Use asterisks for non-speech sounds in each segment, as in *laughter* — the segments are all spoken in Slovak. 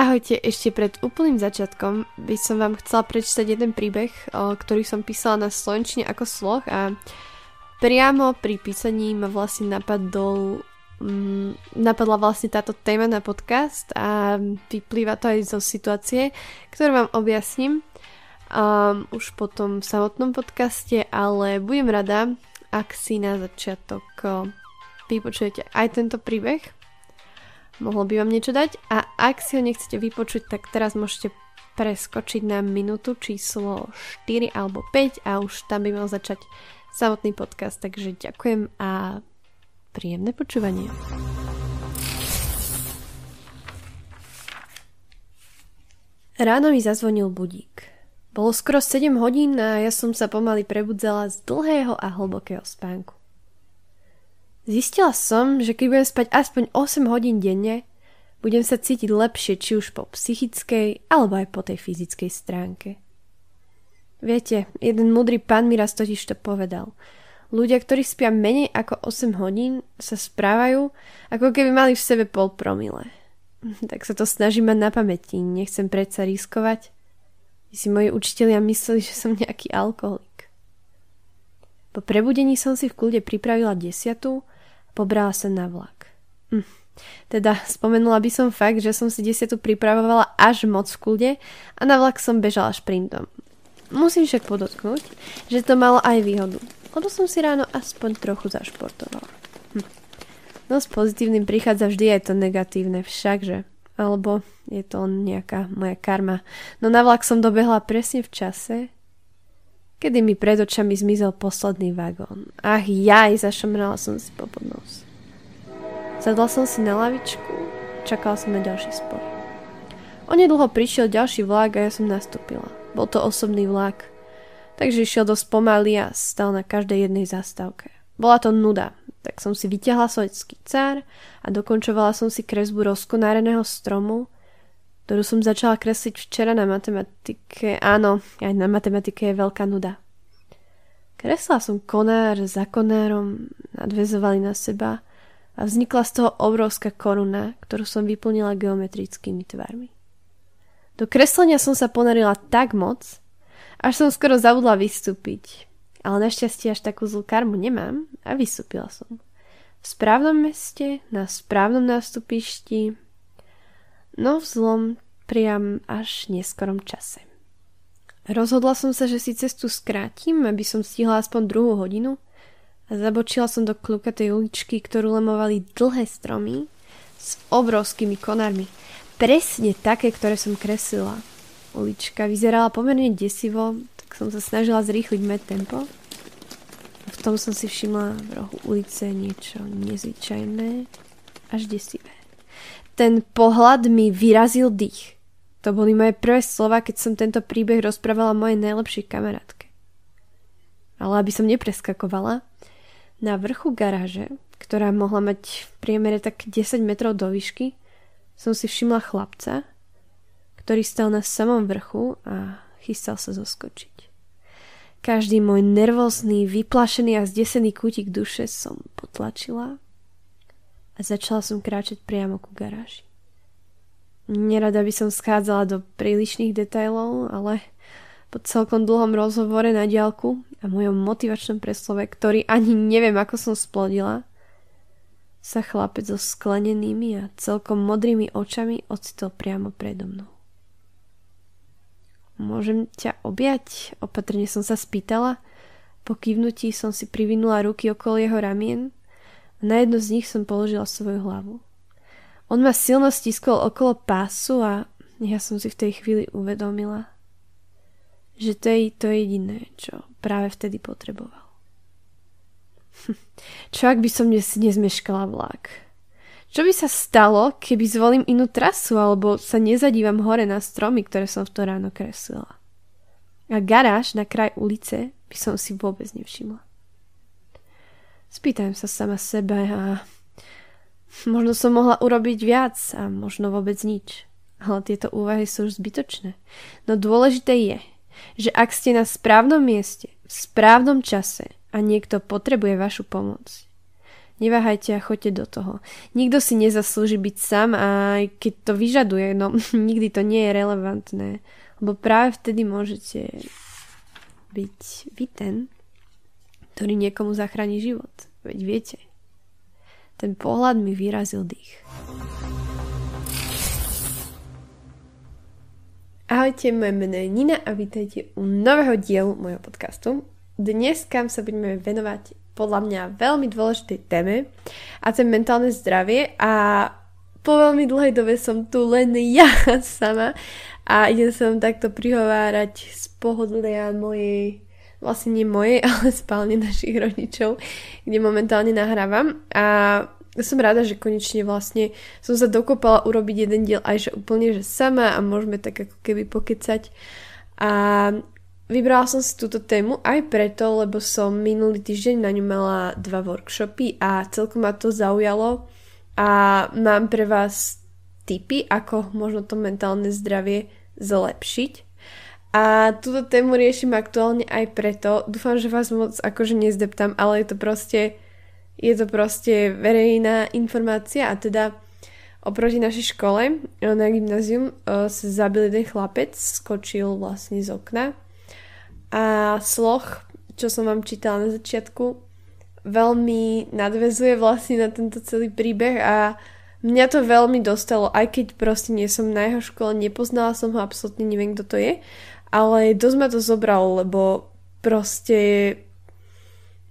Ahojte, ešte pred úplným začiatkom by som vám chcela prečítať jeden príbeh, ktorý som písala na slovenčine ako sloh a priamo pri písaní ma vlastne napadol um, napadla vlastne táto téma na podcast a vyplýva to aj zo situácie, ktorú vám objasním um, už potom v samotnom podcaste, ale budem rada, ak si na začiatok vypočujete aj tento príbeh mohlo by vám niečo dať a ak si ho nechcete vypočuť, tak teraz môžete preskočiť na minútu číslo 4 alebo 5 a už tam by mal začať samotný podcast, takže ďakujem a príjemné počúvanie. Ráno mi zazvonil budík. Bolo skoro 7 hodín a ja som sa pomaly prebudzala z dlhého a hlbokého spánku. Zistila som, že keď budem spať aspoň 8 hodín denne, budem sa cítiť lepšie či už po psychickej alebo aj po tej fyzickej stránke. Viete, jeden mudrý pán mi raz totiž to povedal. Ľudia, ktorí spia menej ako 8 hodín, sa správajú, ako keby mali v sebe pol promile. *laughs* Tak sa to snažím mať na pamäti, nechcem predsa riskovať. Si moji učitelia mysleli, že som nejaký alkoholik. Po prebudení som si v kľude pripravila desiatu Pobrala sa na vlak. Hm. Teda spomenula by som fakt, že som si desiatu pripravovala až moc v kľude a na vlak som bežala šprintom. Musím však podotknúť, že to malo aj výhodu, lebo som si ráno aspoň trochu zašportovala. Hm. No s pozitívnym prichádza vždy aj to negatívne, všakže. Alebo je to nejaká moja karma. No na vlak som dobehla presne v čase, kedy mi pred očami zmizol posledný vagón. Ach jaj, zašomrala som si po podnos. Zadla som si na lavičku, čakala som na ďalší spoj. Onedlho prišiel ďalší vlak a ja som nastúpila. Bol to osobný vlak, takže išiel dosť pomaly a stal na každej jednej zastávke. Bola to nuda, tak som si vyťahla svoj skicár a dokončovala som si kresbu rozkonáreného stromu, ktorú som začala kresliť včera na matematike. Áno, aj na matematike je veľká nuda. Kresla som konár za konárom, nadvezovali na seba a vznikla z toho obrovská koruna, ktorú som vyplnila geometrickými tvarmi. Do kreslenia som sa ponarila tak moc, až som skoro zabudla vystúpiť. Ale našťastie až takú zlú karmu nemám a vystúpila som. V správnom meste, na správnom nástupišti, no v zlom priam až neskorom čase. Rozhodla som sa, že si cestu skrátim, aby som stihla aspoň druhú hodinu a zabočila som do klukatej uličky, ktorú lemovali dlhé stromy s obrovskými konármi. Presne také, ktoré som kreslila. Ulička vyzerala pomerne desivo, tak som sa snažila zrýchliť med tempo. V tom som si všimla v rohu ulice niečo nezvyčajné, až desivé. Ten pohľad mi vyrazil dých. To boli moje prvé slova, keď som tento príbeh rozprávala mojej najlepšej kamarátke. Ale aby som nepreskakovala, na vrchu garáže, ktorá mohla mať v priemere tak 10 metrov do výšky, som si všimla chlapca, ktorý stal na samom vrchu a chystal sa zoskočiť. Každý môj nervózny, vyplašený a zdesený kútik duše som potlačila a začala som kráčať priamo ku garáži. Nerada by som schádzala do prílišných detailov, ale po celkom dlhom rozhovore na diálku a mojom motivačnom preslove, ktorý ani neviem, ako som splodila, sa chlapec so sklenenými a celkom modrými očami ocitol priamo predo mnou. Môžem ťa objať? Opatrne som sa spýtala. Po kývnutí som si privinula ruky okolo jeho ramien na jednu z nich som položila svoju hlavu. On ma silno stiskol okolo pásu a ja som si v tej chvíli uvedomila, že to je to jediné, čo práve vtedy potreboval. *laughs* Čo ak by som dnes nezmeškala vlak? Čo by sa stalo, keby zvolím inú trasu alebo sa nezadívam hore na stromy, ktoré som v to ráno kreslila? A garáž na kraj ulice by som si vôbec nevšimla. Spýtam sa sama sebe a možno som mohla urobiť viac a možno vôbec nič. Ale tieto úvahy sú už zbytočné. No dôležité je, že ak ste na správnom mieste, v správnom čase a niekto potrebuje vašu pomoc, Neváhajte a choďte do toho. Nikto si nezaslúži byť sám a aj keď to vyžaduje, no *laughs* nikdy to nie je relevantné. Lebo práve vtedy môžete byť vy ten, ktorý niekomu zachráni život. Veď viete, ten pohľad mi vyrazil dých. Ahojte, moje meno je Nina a vítajte u nového dielu môjho podcastu. Dnes kam sa budeme venovať podľa mňa veľmi dôležitej téme a to je mentálne zdravie a po veľmi dlhej dobe som tu len ja *laughs* sama a idem sa vám takto prihovárať z pohodlia mojej vlastne nie mojej, *laughs* ale spálne našich rodičov, kde momentálne nahrávam. A som rada, že konečne vlastne som sa dokopala urobiť jeden diel aj že úplne že sama a môžeme tak ako keby pokecať. A Vybrala som si túto tému aj preto, lebo som minulý týždeň na ňu mala dva workshopy a celkom ma to zaujalo. A mám pre vás tipy, ako možno to mentálne zdravie zlepšiť. A túto tému riešim aktuálne aj preto, dúfam, že vás moc akože nezdeptam, ale je to proste je to proste verejná informácia a teda oproti našej škole na gymnázium sa zabil jeden chlapec, skočil vlastne z okna. A sloh, čo som vám čítala na začiatku, veľmi nadvezuje vlastne na tento celý príbeh a mňa to veľmi dostalo, aj keď proste nie som na jeho škole, nepoznala som ho, absolútne neviem, kto to je, ale dosť ma to zobralo, lebo proste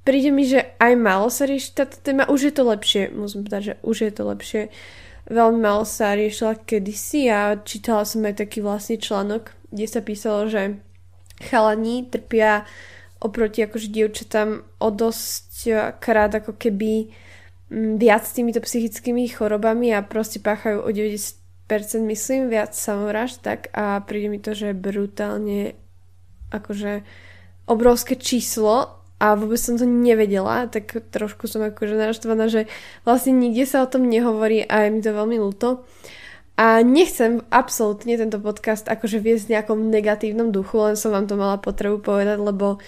príde mi, že aj málo sa rieši táto téma, už je to lepšie, musím povedať, že už je to lepšie. Veľmi málo sa riešila kedysi a čítala som aj taký vlastne článok, kde sa písalo, že chalani trpia oproti akože dievčatám o dosť krát ako keby viac týmito psychickými chorobami a proste páchajú o 90% myslím viac samovražd, tak a príde mi to, že brutálne akože obrovské číslo a vôbec som to nevedela, tak trošku som akože naštvaná, že vlastne nikde sa o tom nehovorí a je mi to veľmi ľúto. A nechcem absolútne tento podcast akože viesť v nejakom negatívnom duchu, len som vám to mala potrebu povedať, lebo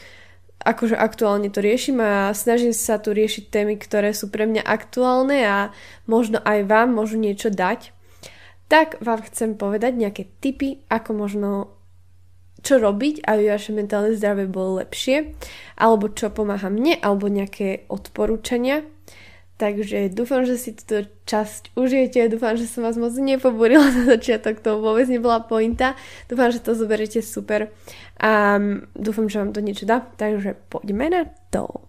akože aktuálne to riešim a snažím sa tu riešiť témy, ktoré sú pre mňa aktuálne a možno aj vám môžu niečo dať. Tak vám chcem povedať nejaké tipy, ako možno čo robiť, aby vaše mentálne zdravie bolo lepšie, alebo čo pomáha mne, alebo nejaké odporúčania. Takže dúfam, že si túto časť užijete, dúfam, že som vás moc nepobúrila *laughs* na začiatok, to vôbec nebola pointa. Dúfam, že to zoberiete super a dúfam, že vám to niečo dá. Takže poďme na to.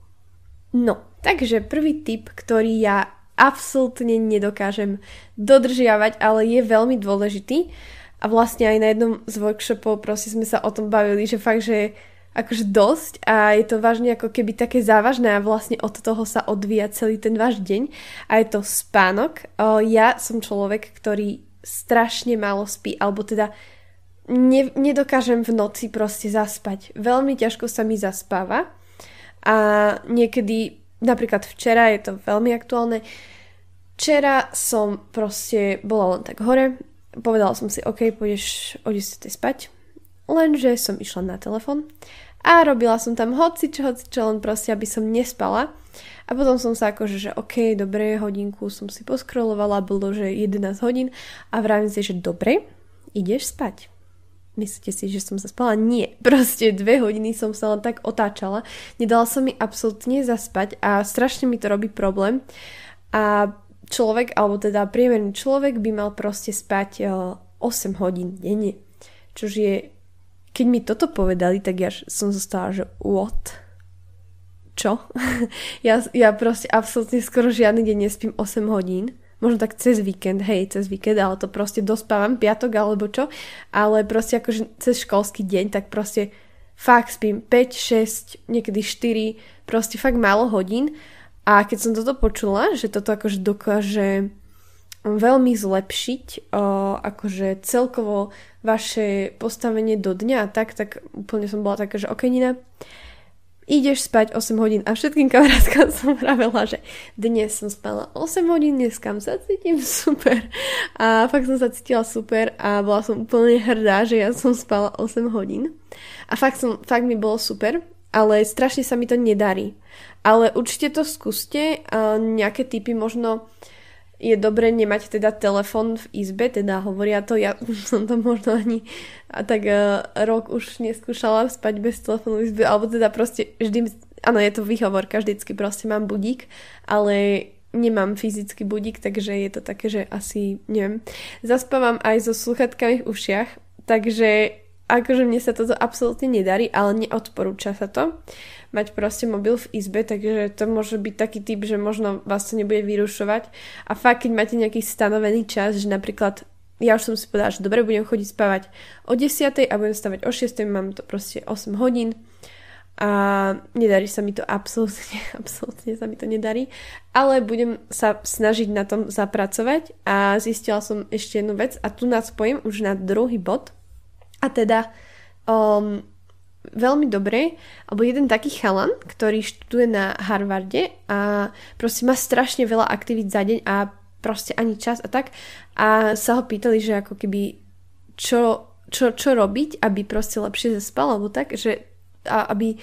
No, takže prvý tip, ktorý ja absolútne nedokážem dodržiavať, ale je veľmi dôležitý a vlastne aj na jednom z workshopov proste sme sa o tom bavili, že fakt, že akože dosť a je to vážne ako keby také závažné a vlastne od toho sa odvíja celý ten váš deň a je to spánok. Ja som človek, ktorý strašne málo spí, alebo teda ne, nedokážem v noci proste zaspať. Veľmi ťažko sa mi zaspáva a niekedy, napríklad včera, je to veľmi aktuálne, včera som proste bola len tak hore, povedala som si, OK, pôjdeš o 10 spať, Lenže som išla na telefon a robila som tam hoci čo, hoci čo, len proste, aby som nespala. A potom som sa akože, že OK, dobre, hodinku som si poskrolovala, bolo, že 11 hodín a vravím si, že dobre, ideš spať. Myslíte si, že som sa spala? Nie. *laughs* Proste dve hodiny som sa len tak otáčala. Nedala som mi absolútne zaspať a strašne mi to robí problém. A človek, alebo teda priemerný človek by mal proste spať 8 eh, hodín denne. Čož je keď mi toto povedali, tak ja som zostala, že what? Čo? *laughs* ja, ja proste absolútne skoro žiadny deň nespím 8 hodín. Možno tak cez víkend, hej, cez víkend, ale to proste dospávam, piatok alebo čo. Ale proste akože cez školský deň, tak proste fakt spím 5, 6, niekedy 4, proste fakt málo hodín. A keď som toto počula, že toto akože dokáže veľmi zlepšiť o, akože celkovo vaše postavenie do dňa tak, tak úplne som bola taká, že ok Nina, ideš spať 8 hodín a všetkým kamarátkam som vravela, že dnes som spala 8 hodín, dneska sa cítim super a fakt som sa cítila super a bola som úplne hrdá, že ja som spala 8 hodín a fakt, som, fakt mi bolo super ale strašne sa mi to nedarí. Ale určite to skúste, nejaké typy možno je dobre nemať teda telefon v izbe, teda hovoria to, ja *laughs* som to možno ani a tak uh, rok už neskúšala spať bez telefónu v izbe, alebo teda proste vždy, áno, je to výhovorka, vždycky proste mám budík, ale nemám fyzický budík, takže je to také, že asi, neviem, zaspávam aj so sluchatkami v ušiach, takže akože mne sa toto absolútne nedarí, ale neodporúča sa to mať proste mobil v izbe, takže to môže byť taký typ, že možno vás to nebude vyrušovať. A fakt, keď máte nejaký stanovený čas, že napríklad ja už som si povedala, že dobre, budem chodiť spávať o 10 a budem stavať o 6, mám to proste 8 hodín. A nedarí sa mi to absolútne, *laughs* absolútne sa mi to nedarí, ale budem sa snažiť na tom zapracovať. A zistila som ešte jednu vec a tu nás spojím už na druhý bod. A teda um, veľmi dobré, alebo jeden taký chalan, ktorý študuje na Harvarde a proste má strašne veľa aktivít za deň a proste ani čas a tak. A sa ho pýtali, že ako keby čo, čo, čo robiť, aby proste lepšie zaspal alebo tak, že a, aby,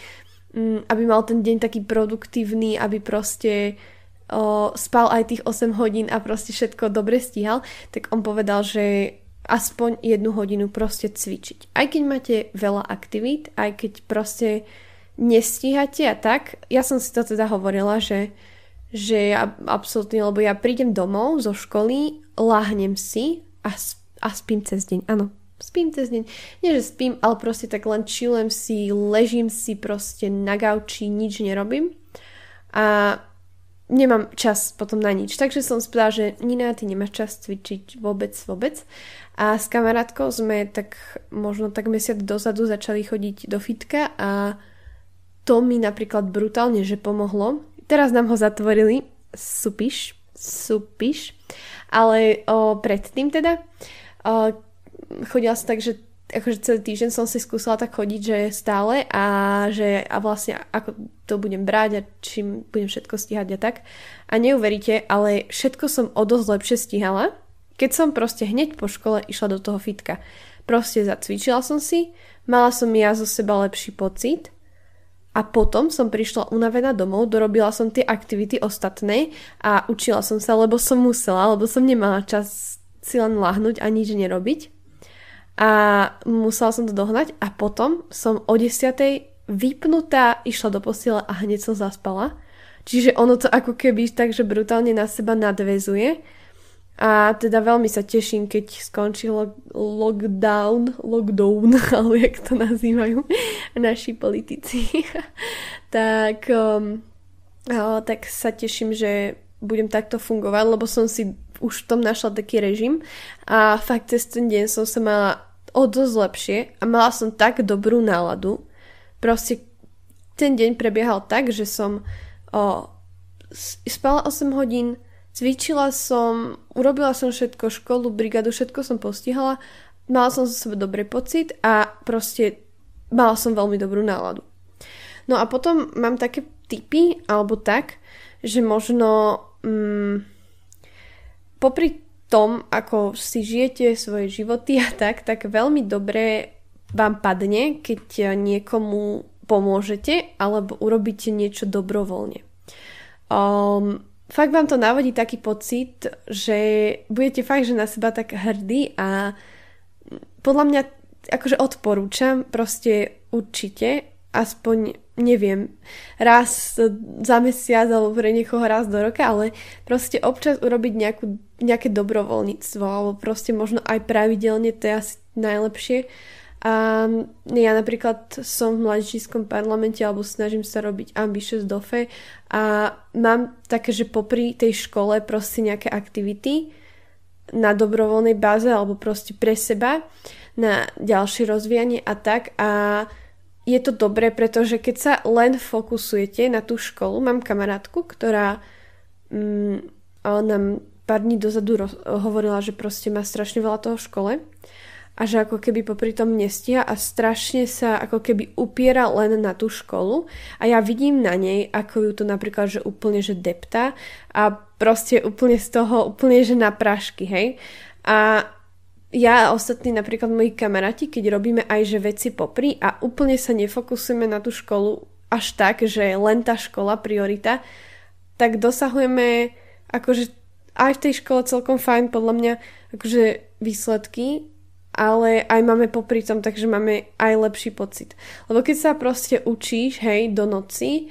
m, mm, aby mal ten deň taký produktívny, aby proste o, spal aj tých 8 hodín a proste všetko dobre stíhal, tak on povedal, že aspoň jednu hodinu proste cvičiť. Aj keď máte veľa aktivít, aj keď proste nestíhate a tak, ja som si to teda hovorila, že, že ja absolútne, lebo ja prídem domov zo školy, láhnem si a, a spím cez deň, áno. Spím cez deň. Nie, že spím, ale proste tak len chillujem si, ležím si proste na gauči, nič nerobím. A nemám čas potom na nič. Takže som spýtala, že Nina, ty nemáš čas cvičiť vôbec, vôbec. A s kamarátkou sme tak možno tak mesiac dozadu začali chodiť do fitka a to mi napríklad brutálne, že pomohlo. Teraz nám ho zatvorili, supiš, supiš, ale o, predtým teda o, chodila som tak, že akože celý týždeň som si skúsila tak chodiť, že stále a že a vlastne ako to budem brať a čím budem všetko stíhať a tak. A neuveríte, ale všetko som o dosť lepšie stíhala keď som proste hneď po škole išla do toho fitka. Proste zacvičila som si, mala som ja zo seba lepší pocit a potom som prišla unavená domov, dorobila som tie aktivity ostatné a učila som sa, lebo som musela, lebo som nemala čas si len lahnúť a nič nerobiť. A musela som to dohnať a potom som o 10. vypnutá išla do postele a hneď som zaspala. Čiže ono to ako keby takže brutálne na seba nadvezuje a teda veľmi sa teším, keď skončí lo- lockdown, lockdown, *laughs* alebo jak to nazývajú *laughs* naši politici. *laughs* tak, um, tak sa teším, že budem takto fungovať, lebo som si už v tom našla taký režim a fakt cez ten deň som sa mala o dosť lepšie a mala som tak dobrú náladu. Proste ten deň prebiehal tak, že som o, spala 8 hodín, Cvičila som, urobila som všetko, školu, brigadu, všetko som postihala, mala som zo sebe dobrý pocit a proste mala som veľmi dobrú náladu. No a potom mám také typy, alebo tak, že možno mm, popri tom, ako si žijete svoje životy a tak, tak veľmi dobre vám padne, keď niekomu pomôžete alebo urobíte niečo dobrovoľne. Um, fakt vám to navodí taký pocit, že budete fakt, že na seba tak hrdí a podľa mňa akože odporúčam proste určite aspoň neviem, raz za mesiac alebo pre niekoho raz do roka, ale proste občas urobiť nejakú, nejaké dobrovoľníctvo alebo proste možno aj pravidelne, to je asi najlepšie. A ja napríklad som v mladíčískom parlamente alebo snažím sa robiť ambitious dofe a mám také, že popri tej škole proste nejaké aktivity na dobrovoľnej báze alebo proste pre seba na ďalšie rozvíjanie a tak. A je to dobré, pretože keď sa len fokusujete na tú školu, mám kamarátku, ktorá mm, nám pár dní dozadu hovorila, že proste má strašne veľa toho v škole a že ako keby popri tom nestia a strašne sa ako keby upiera len na tú školu a ja vidím na nej, ako ju to napríklad, že úplne, že depta a proste úplne z toho, úplne, že na prašky, hej. A ja a ostatní napríklad moji kamaráti, keď robíme aj že veci popri a úplne sa nefokusujeme na tú školu, až tak, že len tá škola priorita, tak dosahujeme akože aj v tej škole celkom fajn podľa mňa akože výsledky, ale aj máme popri tom, takže máme aj lepší pocit. Lebo keď sa proste učíš, hej, do noci,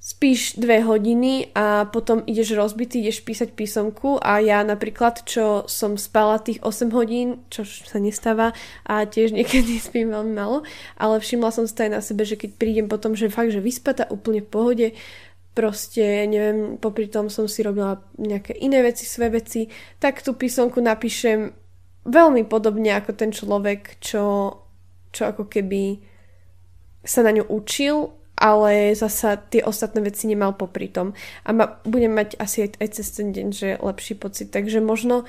spíš dve hodiny a potom ideš rozbitý, ideš písať písomku a ja napríklad, čo som spala tých 8 hodín, čo sa nestáva a tiež *laughs* niekedy spím veľmi malo, ale všimla som si aj na sebe, že keď prídem potom, že fakt, že vyspatá úplne v pohode, proste, neviem, popri tom som si robila nejaké iné veci, svoje veci, tak tú písomku napíšem veľmi podobne ako ten človek, čo, čo ako keby sa na ňu učil ale zasa tie ostatné veci nemal popri tom. A ma, budem mať asi aj, aj cez ten deň, že lepší pocit. Takže možno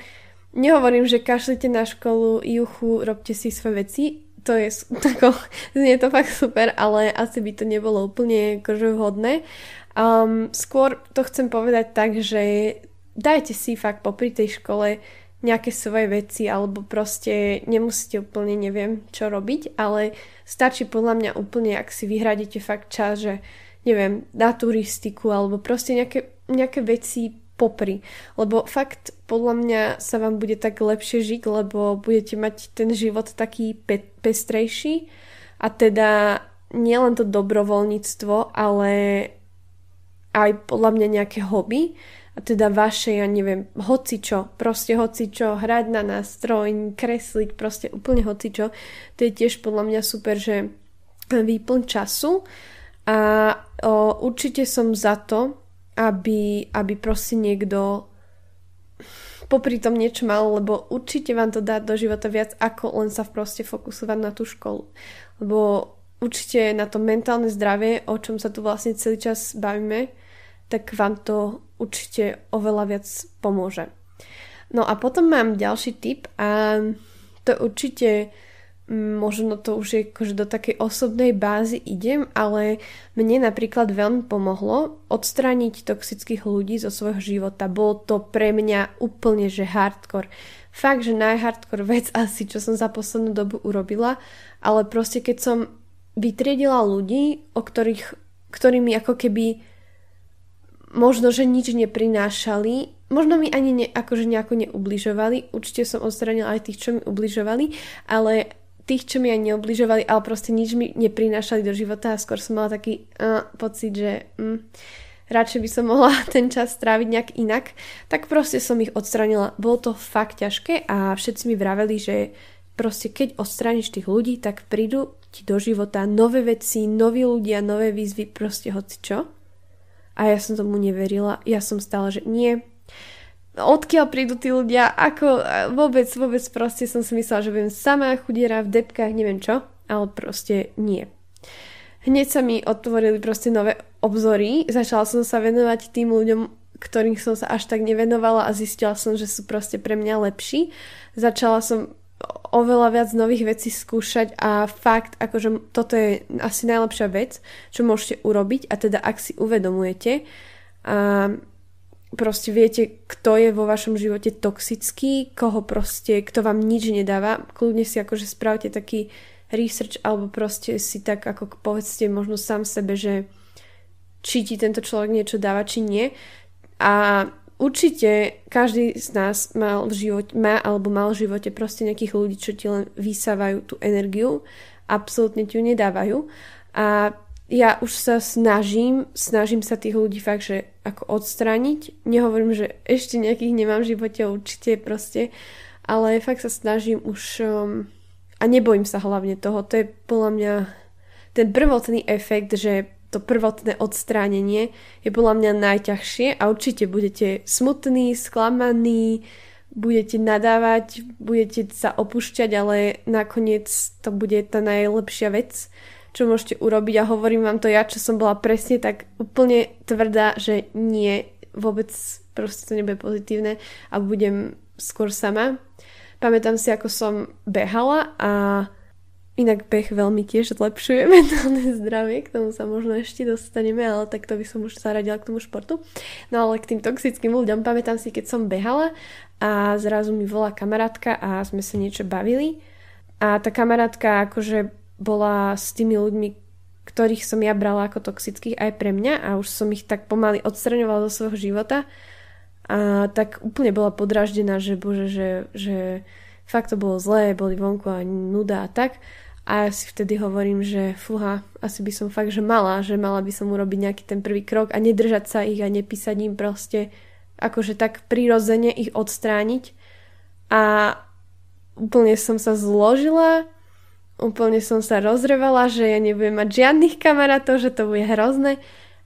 nehovorím, že kašlite na školu, juchu, robte si svoje veci, to je, *laughs* tako, znie to fakt super, ale asi by to nebolo úplne akože vhodné. Um, skôr to chcem povedať tak, že dajte si fakt popri tej škole nejaké svoje veci alebo proste nemusíte úplne neviem čo robiť, ale stačí podľa mňa úplne, ak si vyhradíte fakt čas, že neviem, na turistiku alebo proste nejaké, nejaké veci popri. Lebo fakt podľa mňa sa vám bude tak lepšie žiť, lebo budete mať ten život taký pe- pestrejší a teda nielen to dobrovoľníctvo, ale aj podľa mňa nejaké hobby, a teda vaše, ja neviem, hocičo, proste hocičo, hrať na nástroj, kresliť, proste úplne hocičo. To je tiež podľa mňa super, že výplň času a o, určite som za to, aby, aby proste niekto popri tom niečo mal, lebo určite vám to dá do života viac, ako len sa proste fokusovať na tú školu. Lebo určite na to mentálne zdravie, o čom sa tu vlastne celý čas bavíme, tak vám to určite oveľa viac pomôže. No a potom mám ďalší tip a to určite mm, možno to už je akože do takej osobnej bázy idem, ale mne napríklad veľmi pomohlo odstrániť toxických ľudí zo svojho života. Bolo to pre mňa úplne, že hardcore. Fakt, že najhardcore vec *laughs* asi, čo som za poslednú dobu urobila, ale proste keď som vytriedila ľudí, o ktorých, ktorými ako keby možno, že nič neprinášali, možno mi ani ne, akože nejako neubližovali, určite som odstranila aj tých, čo mi ubližovali, ale tých, čo mi aj neubližovali, ale proste nič mi neprinášali do života a skôr som mala taký uh, pocit, že um, radšej by som mohla *laughs* ten čas stráviť nejak inak, tak proste som ich odstranila. Bolo to fakt ťažké a všetci mi vraveli, že proste keď odstrániš tých ľudí, tak prídu ti do života nové veci, noví ľudia, nové výzvy, proste hoci čo. A ja som tomu neverila. Ja som stále, že nie. Odkiaľ prídu tí ľudia? Ako vôbec, vôbec proste som si myslela, že budem sama chudiera v depkách, neviem čo. Ale proste nie. Hneď sa mi otvorili proste nové obzory. Začala som sa venovať tým ľuďom, ktorých som sa až tak nevenovala a zistila som, že sú proste pre mňa lepší. Začala som oveľa viac nových vecí skúšať a fakt, akože toto je asi najlepšia vec, čo môžete urobiť a teda ak si uvedomujete a proste viete, kto je vo vašom živote toxický, koho proste, kto vám nič nedáva, kľudne si akože spravte taký research alebo proste si tak ako povedzte možno sám sebe, že či ti tento človek niečo dáva, či nie. A Určite každý z nás mal v živote, má alebo mal v živote proste nejakých ľudí, čo ti len vysávajú tú energiu, absolútne ti ju nedávajú. A ja už sa snažím, snažím sa tých ľudí fakt, že ako odstrániť. Nehovorím, že ešte nejakých nemám v živote, určite proste, ale fakt sa snažím už um, a nebojím sa hlavne toho. To je podľa mňa ten prvotný efekt, že to prvotné odstránenie je podľa mňa najťažšie a určite budete smutní, sklamaní, budete nadávať, budete sa opúšťať, ale nakoniec to bude tá najlepšia vec, čo môžete urobiť a hovorím vám to ja, čo som bola presne tak úplne tvrdá, že nie, vôbec proste to nebude pozitívne a budem skôr sama. Pamätám si, ako som behala a Inak beh veľmi tiež zlepšuje *laughs* mentálne zdravie, k tomu sa možno ešte dostaneme, ale tak to by som už zaradila k tomu športu. No ale k tým toxickým ľuďom, pamätám si, keď som behala a zrazu mi volá kamarátka a sme sa niečo bavili a tá kamarátka akože bola s tými ľuďmi, ktorých som ja brala ako toxických aj pre mňa a už som ich tak pomaly odstraňovala zo svojho života a tak úplne bola podraždená, že bože, že, že fakt to bolo zlé, boli vonku a nuda a tak. A ja si vtedy hovorím, že fuha, asi by som fakt, že mala, že mala by som urobiť nejaký ten prvý krok a nedržať sa ich a nepísať im proste akože tak prirodzene ich odstrániť. A úplne som sa zložila, úplne som sa rozrevala, že ja nebudem mať žiadnych kamarátov, že to bude hrozné.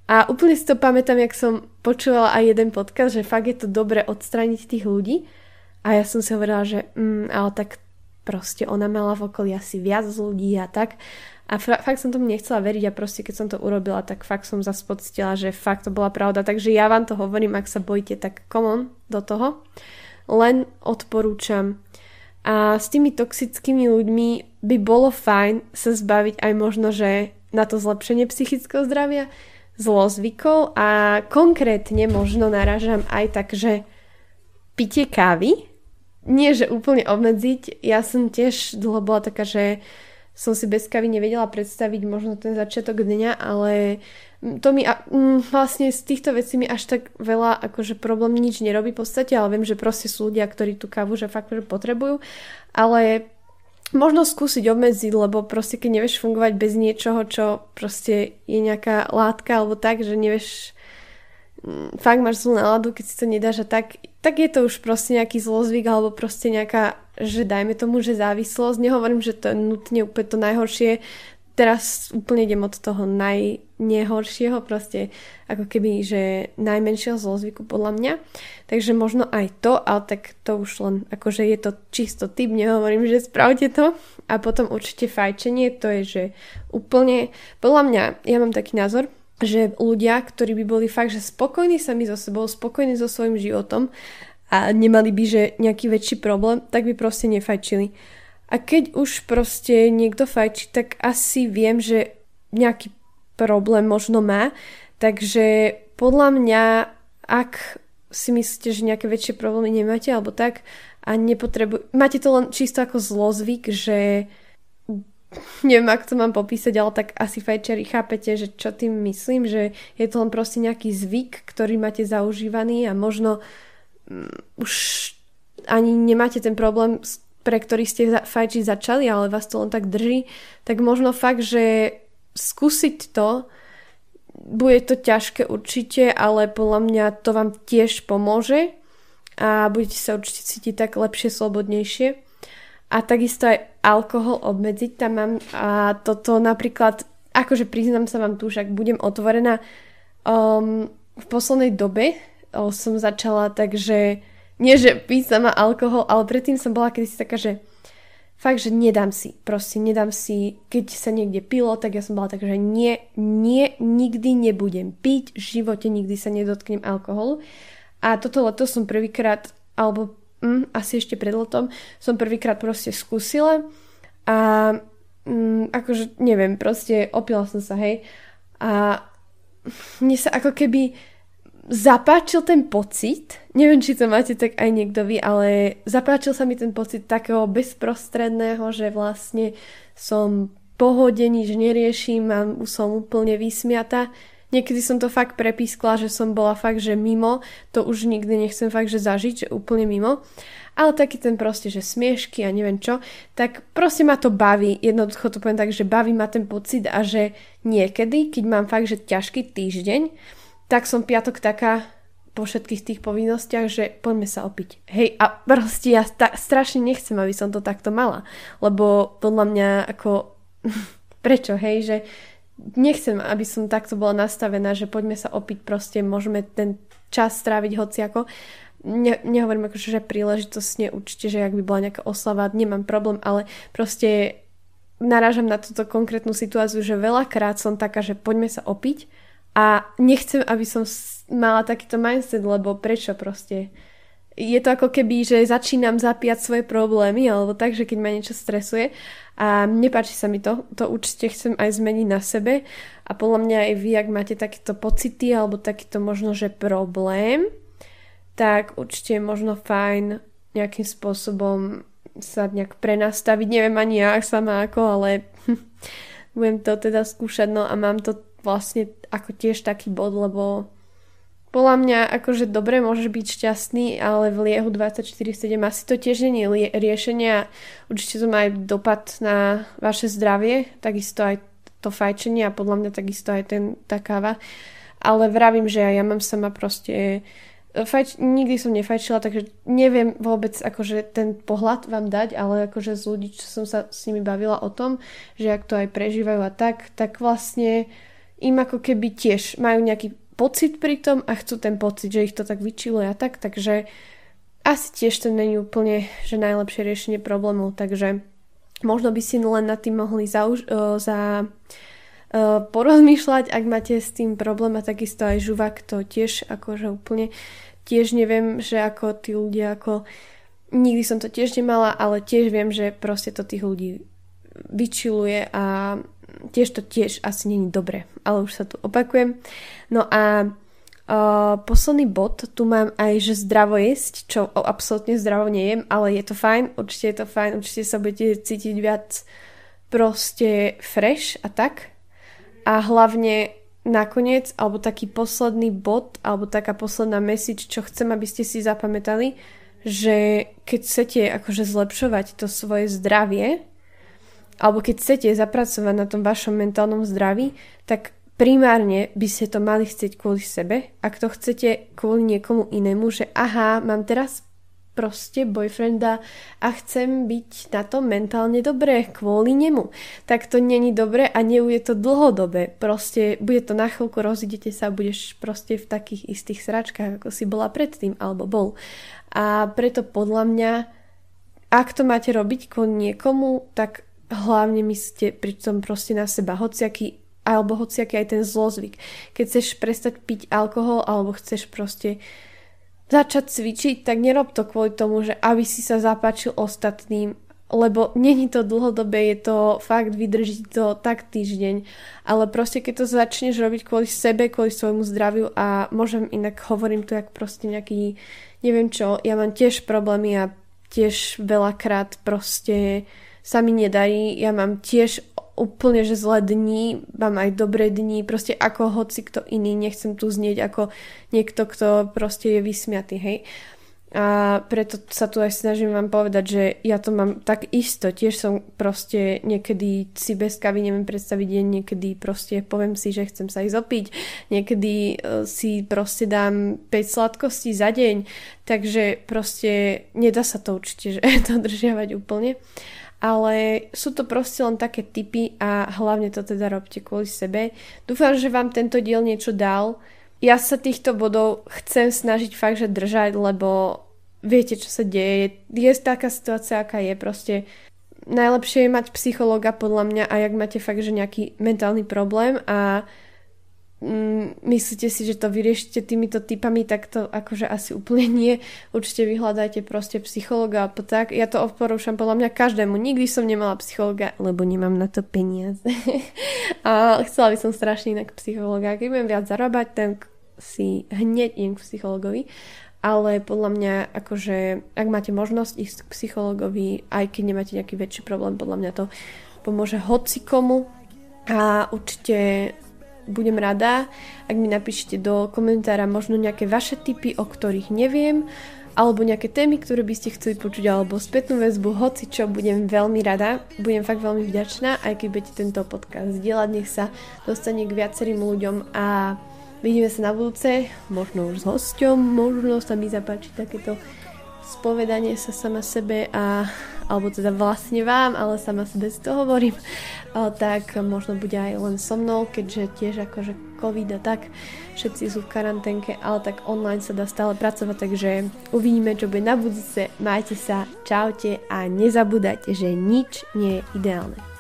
A úplne si to pamätám, jak som počúvala aj jeden podcast, že fakt je to dobre odstrániť tých ľudí. A ja som si hovorila, že mm, ale tak proste ona mala v okolí asi viac ľudí a tak. A fakt som tomu nechcela veriť a proste keď som to urobila, tak fakt som zase pocitila, že fakt to bola pravda. Takže ja vám to hovorím, ak sa bojíte, tak come on do toho. Len odporúčam. A s tými toxickými ľuďmi by bolo fajn sa zbaviť aj možno, že na to zlepšenie psychického zdravia, zlozvykov a konkrétne možno naražam aj tak, že pitie kávy, nie že úplne obmedziť, ja som tiež dlho bola taká, že som si bez kavy nevedela predstaviť možno ten začiatok dňa, ale to mi mm, vlastne z týchto vecí mi až tak veľa akože problém nič nerobí v podstate, ale viem, že proste sú ľudia, ktorí tú kávu že fakt potrebujú, ale možno skúsiť obmedziť, lebo proste keď nevieš fungovať bez niečoho, čo proste je nejaká látka alebo tak, že nevieš fakt máš zlú náladu, keď si to nedáš a tak, tak je to už proste nejaký zlozvyk alebo proste nejaká, že dajme tomu, že závislosť. Nehovorím, že to je nutne úplne to najhoršie. Teraz úplne idem od toho najnehoršieho, proste ako keby, že najmenšieho zlozvyku podľa mňa. Takže možno aj to, ale tak to už len, akože je to čisto typ, nehovorím, že spravte to. A potom určite fajčenie, to je, že úplne, podľa mňa, ja mám taký názor, že ľudia, ktorí by boli fakt, že spokojní sami so sebou, spokojní so svojím životom a nemali by, že nejaký väčší problém, tak by proste nefajčili. A keď už proste niekto fajčí, tak asi viem, že nejaký problém možno má, takže podľa mňa, ak si myslíte, že nejaké väčšie problémy nemáte alebo tak a nepotrebu- máte to len čisto ako zlozvyk, že neviem, ako to mám popísať, ale tak asi fajčeri chápete, že čo tým myslím, že je to len proste nejaký zvyk, ktorý máte zaužívaný a možno um, už ani nemáte ten problém, pre ktorý ste fajčiť začali, ale vás to len tak drží, tak možno fakt, že skúsiť to, bude to ťažké určite, ale podľa mňa to vám tiež pomôže a budete sa určite cítiť tak lepšie, slobodnejšie a takisto aj alkohol obmedziť tam mám. A toto napríklad, akože priznám sa vám tu, však budem otvorená. Um, v poslednej dobe um, som začala takže nie, že piť sama alkohol, ale predtým som bola kedysi taká, že fakt, že nedám si, proste nedám si, keď sa niekde pilo, tak ja som bola taká, že nie, nie, nikdy nebudem piť, v živote nikdy sa nedotknem alkoholu. A toto leto som prvýkrát, alebo mm, asi ešte pred letom som prvýkrát proste skúsila a mm, akože neviem, proste opila som sa, hej. A mne sa ako keby zapáčil ten pocit, neviem, či to máte tak aj niekto vy, ale zapáčil sa mi ten pocit takého bezprostredného, že vlastne som pohode, nič neriešim a som úplne vysmiata Niekedy som to fakt prepískla, že som bola fakt, že mimo, to už nikdy nechcem fakt, že zažiť, že úplne mimo. Ale taký ten proste, že smiešky a neviem čo, tak proste ma to baví, jednoducho to poviem tak, že baví ma ten pocit a že niekedy, keď mám fakt, že ťažký týždeň, tak som piatok taká po všetkých tých povinnostiach, že poďme sa opiť. Hej, a proste ja sta- strašne nechcem, aby som to takto mala, lebo podľa mňa ako *laughs* prečo, hej, že nechcem, aby som takto bola nastavená, že poďme sa opiť, proste môžeme ten čas stráviť hociako. Ne, nehovorím ako, že príležitosne určite, že ak by bola nejaká oslava, nemám problém, ale proste narážam na túto konkrétnu situáciu, že veľakrát som taká, že poďme sa opiť a nechcem, aby som mala takýto mindset, lebo prečo proste je to ako keby, že začínam zapíjať svoje problémy, alebo tak, že keď ma niečo stresuje. A nepáči sa mi to, to určite chcem aj zmeniť na sebe. A podľa mňa aj vy, ak máte takéto pocity alebo takýto možno, že problém, tak určite je možno fajn nejakým spôsobom sa nejak prenastaviť, neviem ani ja sama ako, ale *laughs* budem to teda skúšať, no a mám to vlastne ako tiež taký bod, lebo podľa mňa akože dobre môžeš byť šťastný, ale v liehu 24-7 asi to tiež nie je riešenie a určite to má aj dopad na vaše zdravie, takisto aj to fajčenie a podľa mňa takisto aj ten, tá káva. Ale vravím, že ja mám sama proste fajč, nikdy som nefajčila, takže neviem vôbec akože ten pohľad vám dať, ale akože z ľudí, čo som sa s nimi bavila o tom, že ak to aj prežívajú a tak, tak vlastne im ako keby tiež majú nejaký pocit pri tom a chcú ten pocit, že ich to tak vyčiluje a tak, takže asi tiež to není úplne, že najlepšie riešenie problémov, takže možno by si len nad tým mohli zauž- uh, za uh, porozmýšľať, ak máte s tým problém a takisto aj žuvak to tiež akože úplne tiež neviem, že ako tí ľudia ako nikdy som to tiež nemala, ale tiež viem, že proste to tých ľudí vyčiluje a tiež to tiež asi není dobre, ale už sa tu opakujem. No a uh, posledný bod, tu mám aj, že zdravo jesť, čo absolútne zdravo nejem, ale je to fajn, určite je to fajn, určite sa budete cítiť viac proste fresh a tak. A hlavne nakoniec, alebo taký posledný bod, alebo taká posledná message, čo chcem, aby ste si zapamätali, že keď chcete akože zlepšovať to svoje zdravie, alebo keď chcete zapracovať na tom vašom mentálnom zdraví, tak primárne by ste to mali chcieť kvôli sebe. Ak to chcete kvôli niekomu inému, že aha, mám teraz proste boyfrienda a chcem byť na to mentálne dobré kvôli nemu. Tak to není dobre a nebude to dlhodobé. Proste bude to na chvíľku, rozidete sa a budeš proste v takých istých sračkách, ako si bola predtým, alebo bol. A preto podľa mňa, ak to máte robiť kvôli niekomu, tak hlavne myslíte pritom proste na seba, hociaký alebo hociaký aj ten zlozvyk. Keď chceš prestať piť alkohol alebo chceš proste začať cvičiť, tak nerob to kvôli tomu, že aby si sa zapáčil ostatným, lebo není to dlhodobé, je to fakt, vydrží to tak týždeň, ale proste keď to začneš robiť kvôli sebe, kvôli svojmu zdraviu a môžem inak hovorím tu jak proste nejaký, neviem čo, ja mám tiež problémy a tiež veľakrát proste sa mi nedarí. Ja mám tiež úplne, že zlé dni, mám aj dobré dni, proste ako hoci kto iný, nechcem tu znieť ako niekto, kto proste je vysmiatý, hej. A preto sa tu aj snažím vám povedať, že ja to mám tak isto. Tiež som proste niekedy si bez kavy neviem predstaviť deň, niekedy proste poviem si, že chcem sa ísť opiť, niekedy e, si proste dám 5 sladkostí za deň, takže proste nedá sa to určite že *laughs* to držiavať úplne ale sú to proste len také typy a hlavne to teda robte kvôli sebe. Dúfam, že vám tento diel niečo dal. Ja sa týchto bodov chcem snažiť fakt, že držať, lebo viete, čo sa deje. Je taká situácia, aká je. Proste najlepšie je mať psychologa podľa mňa a jak máte fakt, že nejaký mentálny problém a mm, myslíte si, že to vyriešite týmito typami, tak to akože asi úplne nie. Určite vyhľadajte proste psychologa a tak. Ja to odporúčam podľa mňa každému. Nikdy som nemala psychologa, lebo nemám na to peniaze. *laughs* a chcela by som strašne inak psychologa. Keď budem viac zarábať, tak si hneď idem k psychologovi. Ale podľa mňa, akože, ak máte možnosť ísť k psychologovi, aj keď nemáte nejaký väčší problém, podľa mňa to pomôže hoci komu. A určite budem rada, ak mi napíšete do komentára možno nejaké vaše tipy, o ktorých neviem, alebo nejaké témy, ktoré by ste chceli počuť, alebo spätnú väzbu, hoci čo, budem veľmi rada, budem fakt veľmi vďačná, aj keď budete tento podcast zdieľať, nech sa dostane k viacerým ľuďom a vidíme sa na budúce, možno už s hosťom, možno sa mi zapáči takéto spovedanie sa sama sebe a alebo teda vlastne vám, ale sama sebe si to hovorím, tak možno bude aj len so mnou, keďže tiež akože covid a tak, všetci sú v karanténke, ale tak online sa dá stále pracovať, takže uvidíme, čo bude na budúce. Majte sa, čaute a nezabúdajte, že nič nie je ideálne.